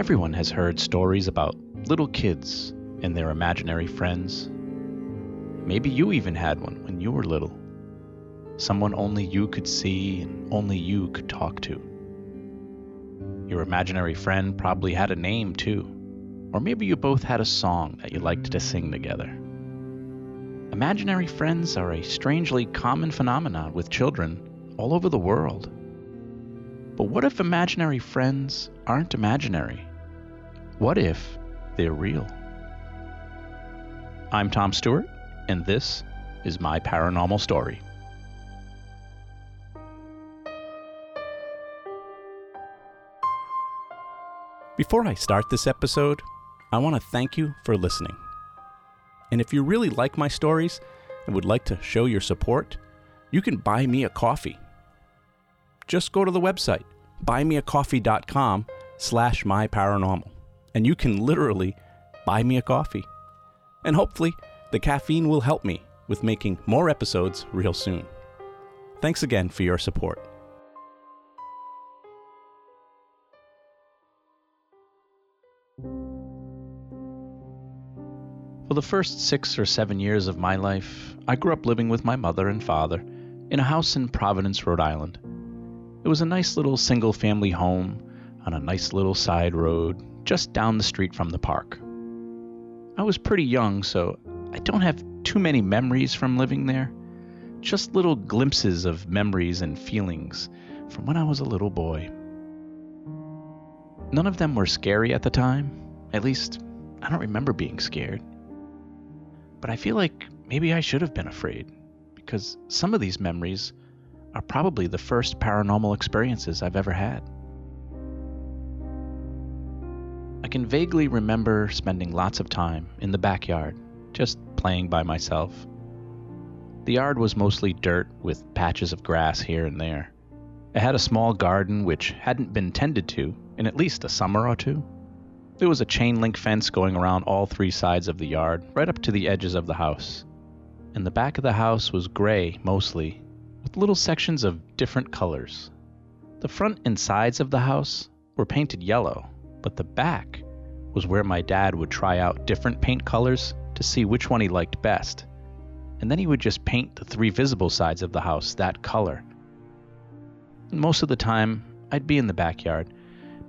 Everyone has heard stories about little kids and their imaginary friends. Maybe you even had one when you were little. Someone only you could see and only you could talk to. Your imaginary friend probably had a name too. Or maybe you both had a song that you liked to sing together. Imaginary friends are a strangely common phenomenon with children all over the world. But what if imaginary friends aren't imaginary? What if they're real? I'm Tom Stewart, and this is my paranormal story. Before I start this episode, I want to thank you for listening. And if you really like my stories and would like to show your support, you can buy me a coffee. Just go to the website, buymeacoffee.com slash myparanormal and you can literally buy me a coffee. And hopefully, the caffeine will help me with making more episodes real soon. Thanks again for your support. For the first six or seven years of my life, I grew up living with my mother and father in a house in Providence, Rhode Island. It was a nice little single family home on a nice little side road just down the street from the park. I was pretty young, so I don't have too many memories from living there. Just little glimpses of memories and feelings from when I was a little boy. None of them were scary at the time. At least, I don't remember being scared. But I feel like maybe I should have been afraid, because some of these memories are probably the first paranormal experiences I've ever had. I can vaguely remember spending lots of time in the backyard, just playing by myself. The yard was mostly dirt with patches of grass here and there. It had a small garden which hadn't been tended to in at least a summer or two. There was a chain link fence going around all three sides of the yard, right up to the edges of the house. And the back of the house was gray mostly, with little sections of different colors. The front and sides of the house were painted yellow, but the back was where my dad would try out different paint colors to see which one he liked best. And then he would just paint the three visible sides of the house that color. Most of the time, I'd be in the backyard,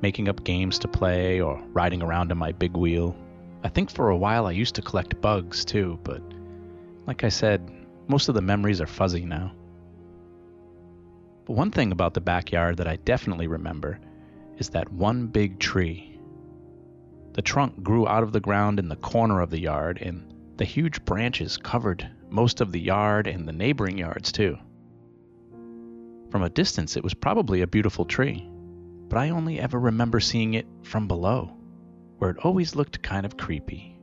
making up games to play or riding around on my big wheel. I think for a while I used to collect bugs too, but like I said, most of the memories are fuzzy now. But one thing about the backyard that I definitely remember is that one big tree. The trunk grew out of the ground in the corner of the yard, and the huge branches covered most of the yard and the neighboring yards, too. From a distance, it was probably a beautiful tree, but I only ever remember seeing it from below, where it always looked kind of creepy.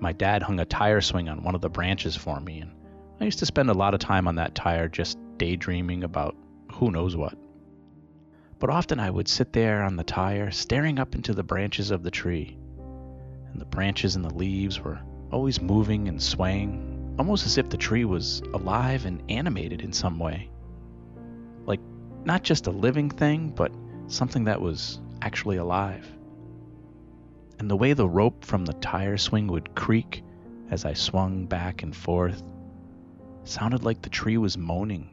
My dad hung a tire swing on one of the branches for me, and I used to spend a lot of time on that tire just daydreaming about who knows what but often I would sit there on the tire, staring up into the branches of the tree. And the branches and the leaves were always moving and swaying, almost as if the tree was alive and animated in some way. Not just a living thing, but something that was actually alive. And the way the rope from the tire swing would creak as I swung back and forth sounded like the tree was moaning.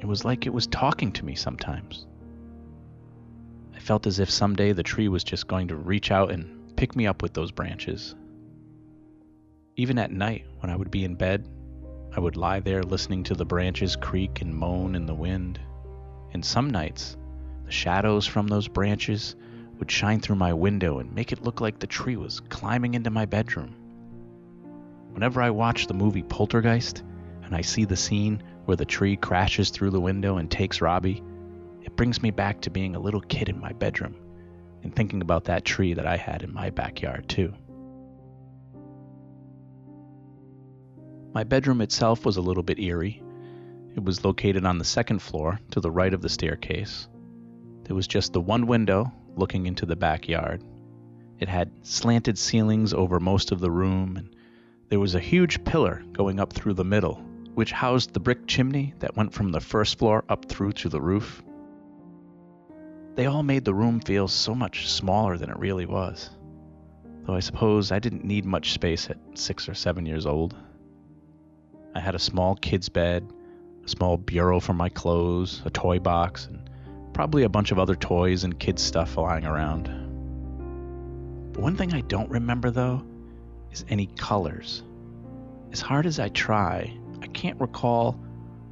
It was like it was talking to me sometimes I felt as if someday the tree was just going to reach out and pick me up with those branches. Even at night, when I would be in bed, I would lie there listening to the branches creak and moan in the wind. And some nights, the shadows from those branches would shine through my window and make it look like the tree was climbing into my bedroom. Whenever I watch the movie Poltergeist and I see the scene where the tree crashes through the window and takes Robbie, it brings me back to being a little kid in my bedroom and thinking about that tree that I had in my backyard, too. My bedroom itself was a little bit eerie. It was located on the second floor to the right of the staircase. There was just the one window looking into the backyard. It had slanted ceilings over most of the room, and there was a huge pillar going up through the middle, which housed the brick chimney that went from the first floor up through to the roof. They all made the room feel so much smaller than it really was, though I suppose I didn't need much space at six or seven years old. I had a small kid's bed, a small bureau for my clothes, a toy box, and probably a bunch of other toys and kids' stuff lying around. But one thing I don't remember, though, is any colors. As hard as I try, I can't recall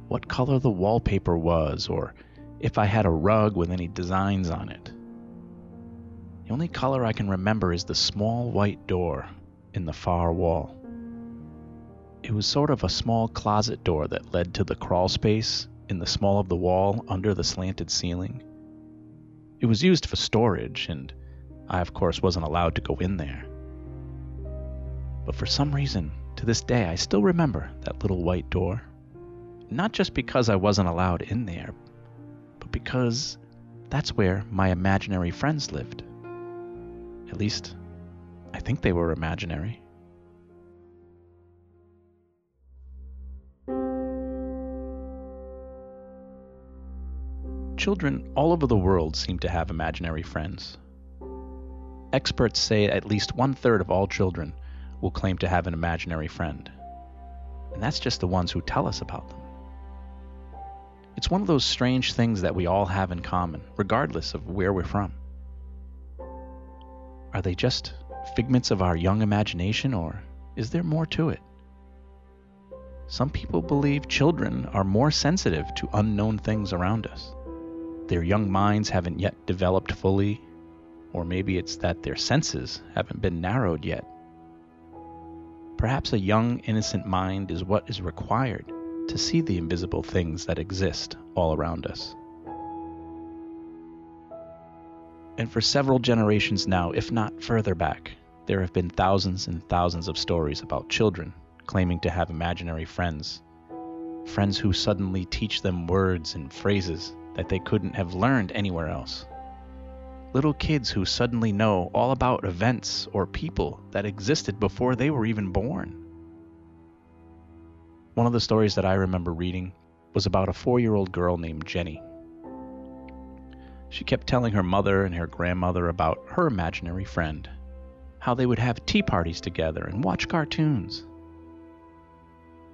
what color the wallpaper was or if I had a rug with any designs on it. The only color I can remember is the small white door in the far wall. It was sort of a small closet door that led to the crawl space in the small of the wall under the slanted ceiling. It was used for storage, and I, of course, wasn't allowed to go in there. But for some reason, to this day, I still remember that little white door. Not just because I wasn't allowed in there, but because that's where my imaginary friends lived. At least, I think they were imaginary. Children all over the world seem to have imaginary friends. Experts say at least one third of all children will claim to have an imaginary friend. And that's just the ones who tell us about them. It's one of those strange things that we all have in common, regardless of where we're from. Are they just figments of our young imagination, or is there more to it? Some people believe children are more sensitive to unknown things around us their young minds haven't yet developed fully, or maybe it's that their senses haven't been narrowed yet. Perhaps a young, innocent mind is what is required to see the invisible things that exist all around us. And for several generations now, if not further back, there have been thousands and thousands of stories about children claiming to have imaginary friends. Friends who suddenly teach them words and phrases that they couldn't have learned anywhere else. Little kids who suddenly know all about events or people that existed before they were even born. One of the stories that I remember reading was about a four year old girl named Jenny. She kept telling her mother and her grandmother about her imaginary friend, how they would have tea parties together and watch cartoons.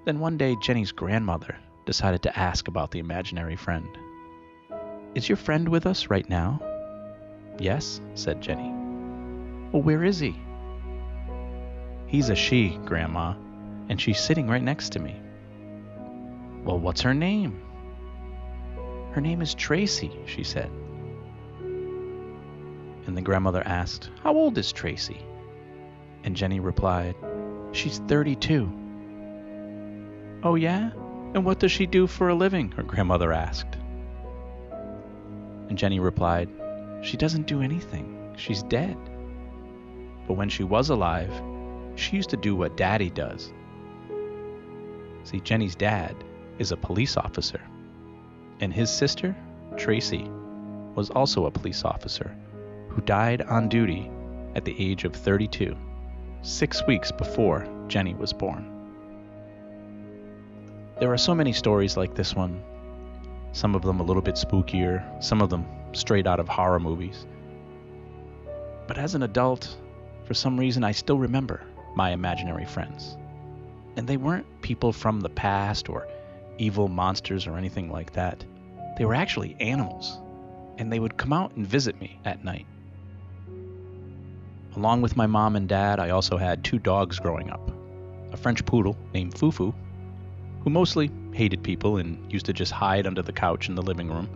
Then one day, Jenny's grandmother decided to ask about the imaginary friend. Is your friend with us right now? Yes, said Jenny. Well, where is he? He's a she, Grandma, and she's sitting right next to me. Well, what's her name? Her name is Tracy, she said. And the grandmother asked, How old is Tracy? And Jenny replied, She's 32. Oh, yeah? And what does she do for a living? Her grandmother asked. And Jenny replied, She doesn't do anything. She's dead. But when she was alive, she used to do what Daddy does. See, Jenny's dad is a police officer, and his sister, Tracy, was also a police officer who died on duty at the age of 32, six weeks before Jenny was born. There are so many stories like this one some of them a little bit spookier, some of them straight out of horror movies. But as an adult, for some reason, I still remember my imaginary friends. And they weren't people from the past or evil monsters or anything like that. They were actually animals, and they would come out and visit me at night. Along with my mom and dad, I also had two dogs growing up a French poodle named Fufu, who mostly hated people and used to just hide under the couch in the living room.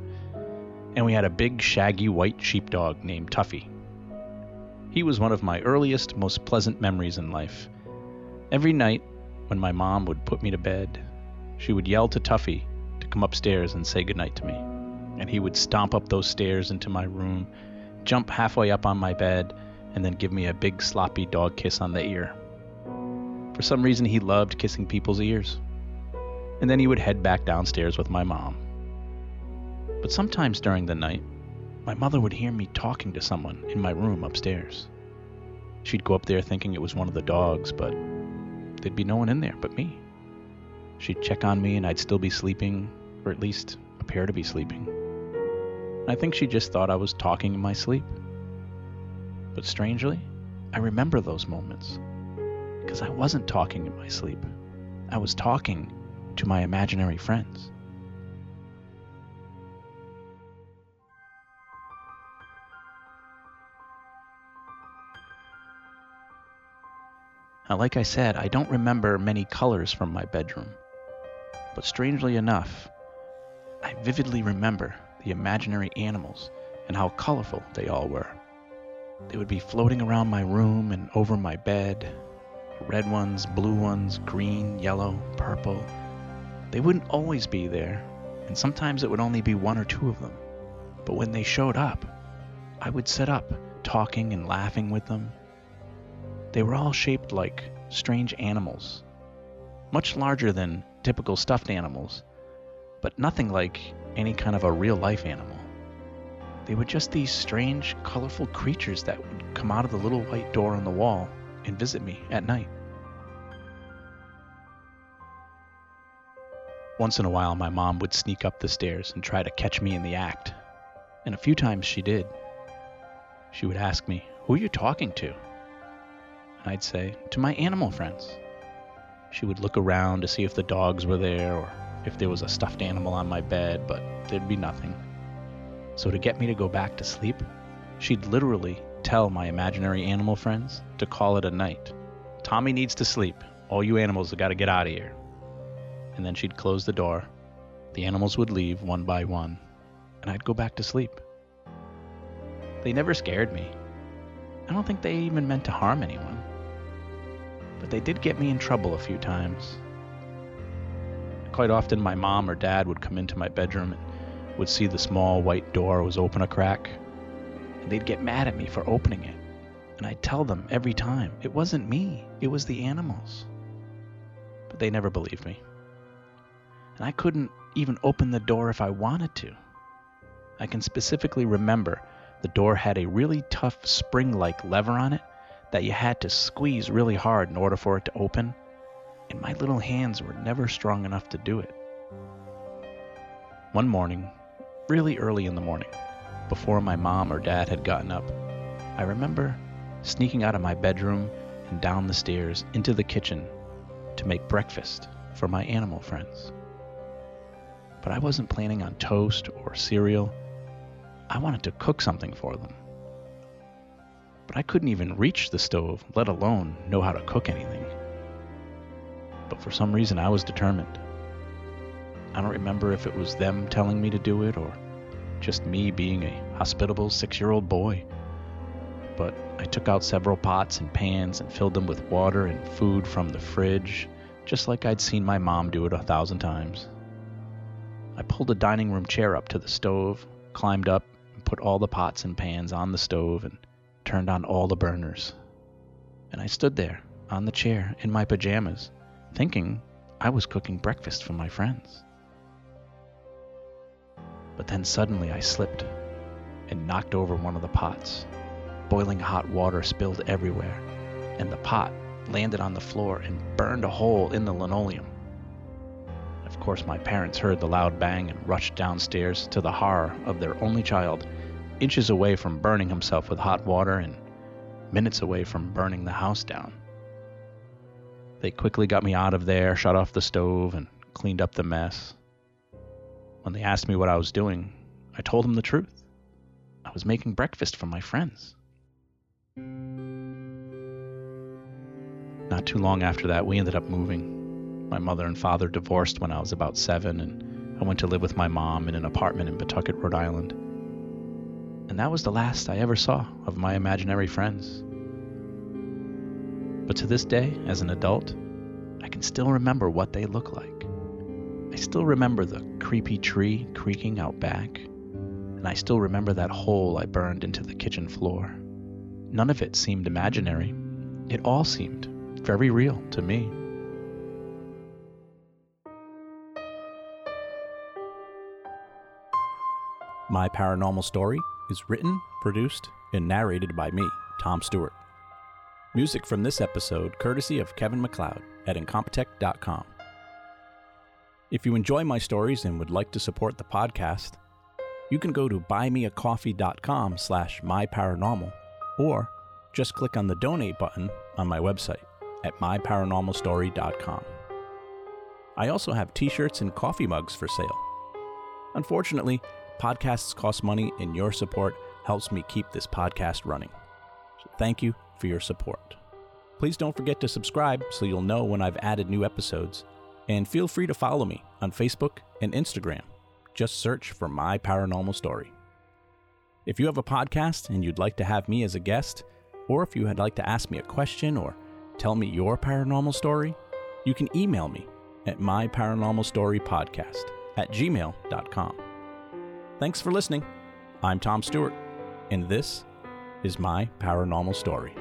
And we had a big, shaggy white sheepdog named Tuffy, He was one of my earliest, most pleasant memories in life. Every night, when my mom would put me to bed, she would yell to Tuffy to come upstairs and say goodnight to me. And he would stomp up those stairs into my room, jump halfway up on my bed, and then give me a big sloppy dog kiss on the ear. For some reason, he loved kissing people's ears. And then he would head back downstairs with my mom. But sometimes during the night, my mother would hear me talking to someone in my room upstairs. She'd go up there thinking it was one of the dogs, but there'd be no one in there but me. She'd check on me and I'd still be sleeping, or at least appear to be sleeping. I think she just thought I was talking in my sleep. But strangely, I remember those moments. Because I wasn't talking in my sleep. I was talking to my imaginary friends. Now, like I said, I don't remember many colors from my bedroom. But strangely enough, I vividly remember the imaginary animals and how colorful they all were. They would be floating around my room and over my bed red ones, blue ones, green, yellow, purple. They wouldn't always be there, and sometimes it would only be one or two of them. But when they showed up, I would sit up, talking and laughing with them. They were all shaped like strange animals, much larger than typical stuffed animals, but nothing like any kind of a real life animal. They were just these strange, colorful creatures that would come out of the little white door on the wall and visit me at night. Once in a while, my mom would sneak up the stairs and try to catch me in the act, and a few times she did. She would ask me, Who are you talking to? And I'd say, To my animal friends. She would look around to see if the dogs were there or if there was a stuffed animal on my bed, but there'd be nothing. So, to get me to go back to sleep, she'd literally tell my imaginary animal friends to call it a night. Tommy needs to sleep. All you animals have got to get out of here. And then she'd close the door. The animals would leave one by one, and I'd go back to sleep. They never scared me. I don't think they even meant to harm anyone. But they did get me in trouble a few times. Quite often, my mom or dad would come into my bedroom and would see the small white door was open a crack, and they'd get mad at me for opening it. And I'd tell them every time it wasn't me, it was the animals. But they never believed me. And I couldn't even open the door if I wanted to. I can specifically remember the door had a really tough spring like lever on it that you had to squeeze really hard in order for it to open, and my little hands were never strong enough to do it. One morning, really early in the morning, before my mom or dad had gotten up, I remember sneaking out of my bedroom and down the stairs into the kitchen to make breakfast for my animal friends. But I wasn't planning on toast or cereal. I wanted to cook something for them. But I couldn't even reach the stove, let alone know how to cook anything. But for some reason, I was determined. I don't remember if it was them telling me to do it or just me being a hospitable six year old boy. But I took out several pots and pans and filled them with water and food from the fridge, just like I'd seen my mom do it a thousand times. I pulled a dining room chair up to the stove, climbed up, and put all the pots and pans on the stove, and turned on all the burners. And I stood there, on the chair, in my pajamas, thinking I was cooking breakfast for my friends. But then suddenly I slipped and knocked over one of the pots. Boiling hot water spilled everywhere, and the pot landed on the floor and burned a hole in the linoleum. Course, my parents heard the loud bang and rushed downstairs to the horror of their only child, inches away from burning himself with hot water and minutes away from burning the house down. They quickly got me out of there, shut off the stove, and cleaned up the mess. When they asked me what I was doing, I told them the truth. I was making breakfast for my friends. Not too long after that, we ended up moving. My mother and father divorced when I was about seven, and I went to live with my mom in an apartment in Pawtucket, Rhode Island. And that was the last I ever saw of my imaginary friends. But to this day, as an adult, I can still remember what they look like. I still remember the creepy tree creaking out back, and I still remember that hole I burned into the kitchen floor. None of it seemed imaginary. It all seemed very real to me. My Paranormal Story is written, produced, and narrated by me, Tom Stewart. Music from this episode courtesy of Kevin MacLeod at Incompetech.com. If you enjoy my stories and would like to support the podcast, you can go to buymeacoffee.com slash myparanormal or just click on the donate button on my website at myparanormalstory.com. I also have t-shirts and coffee mugs for sale. Unfortunately, podcasts cost money and your support helps me keep this podcast running. So thank you for your support. Please don't forget to subscribe so you'll know when I've added new episodes. And feel free to follow me on Facebook and Instagram. Just search for My Paranormal Story. If you have a podcast and you'd like to have me as a guest, or if you would like to ask me a question or tell me your paranormal story, you can email me at myparanormalstorypodcast at gmail.com. Thanks for listening. I'm Tom Stewart, and this is my paranormal story.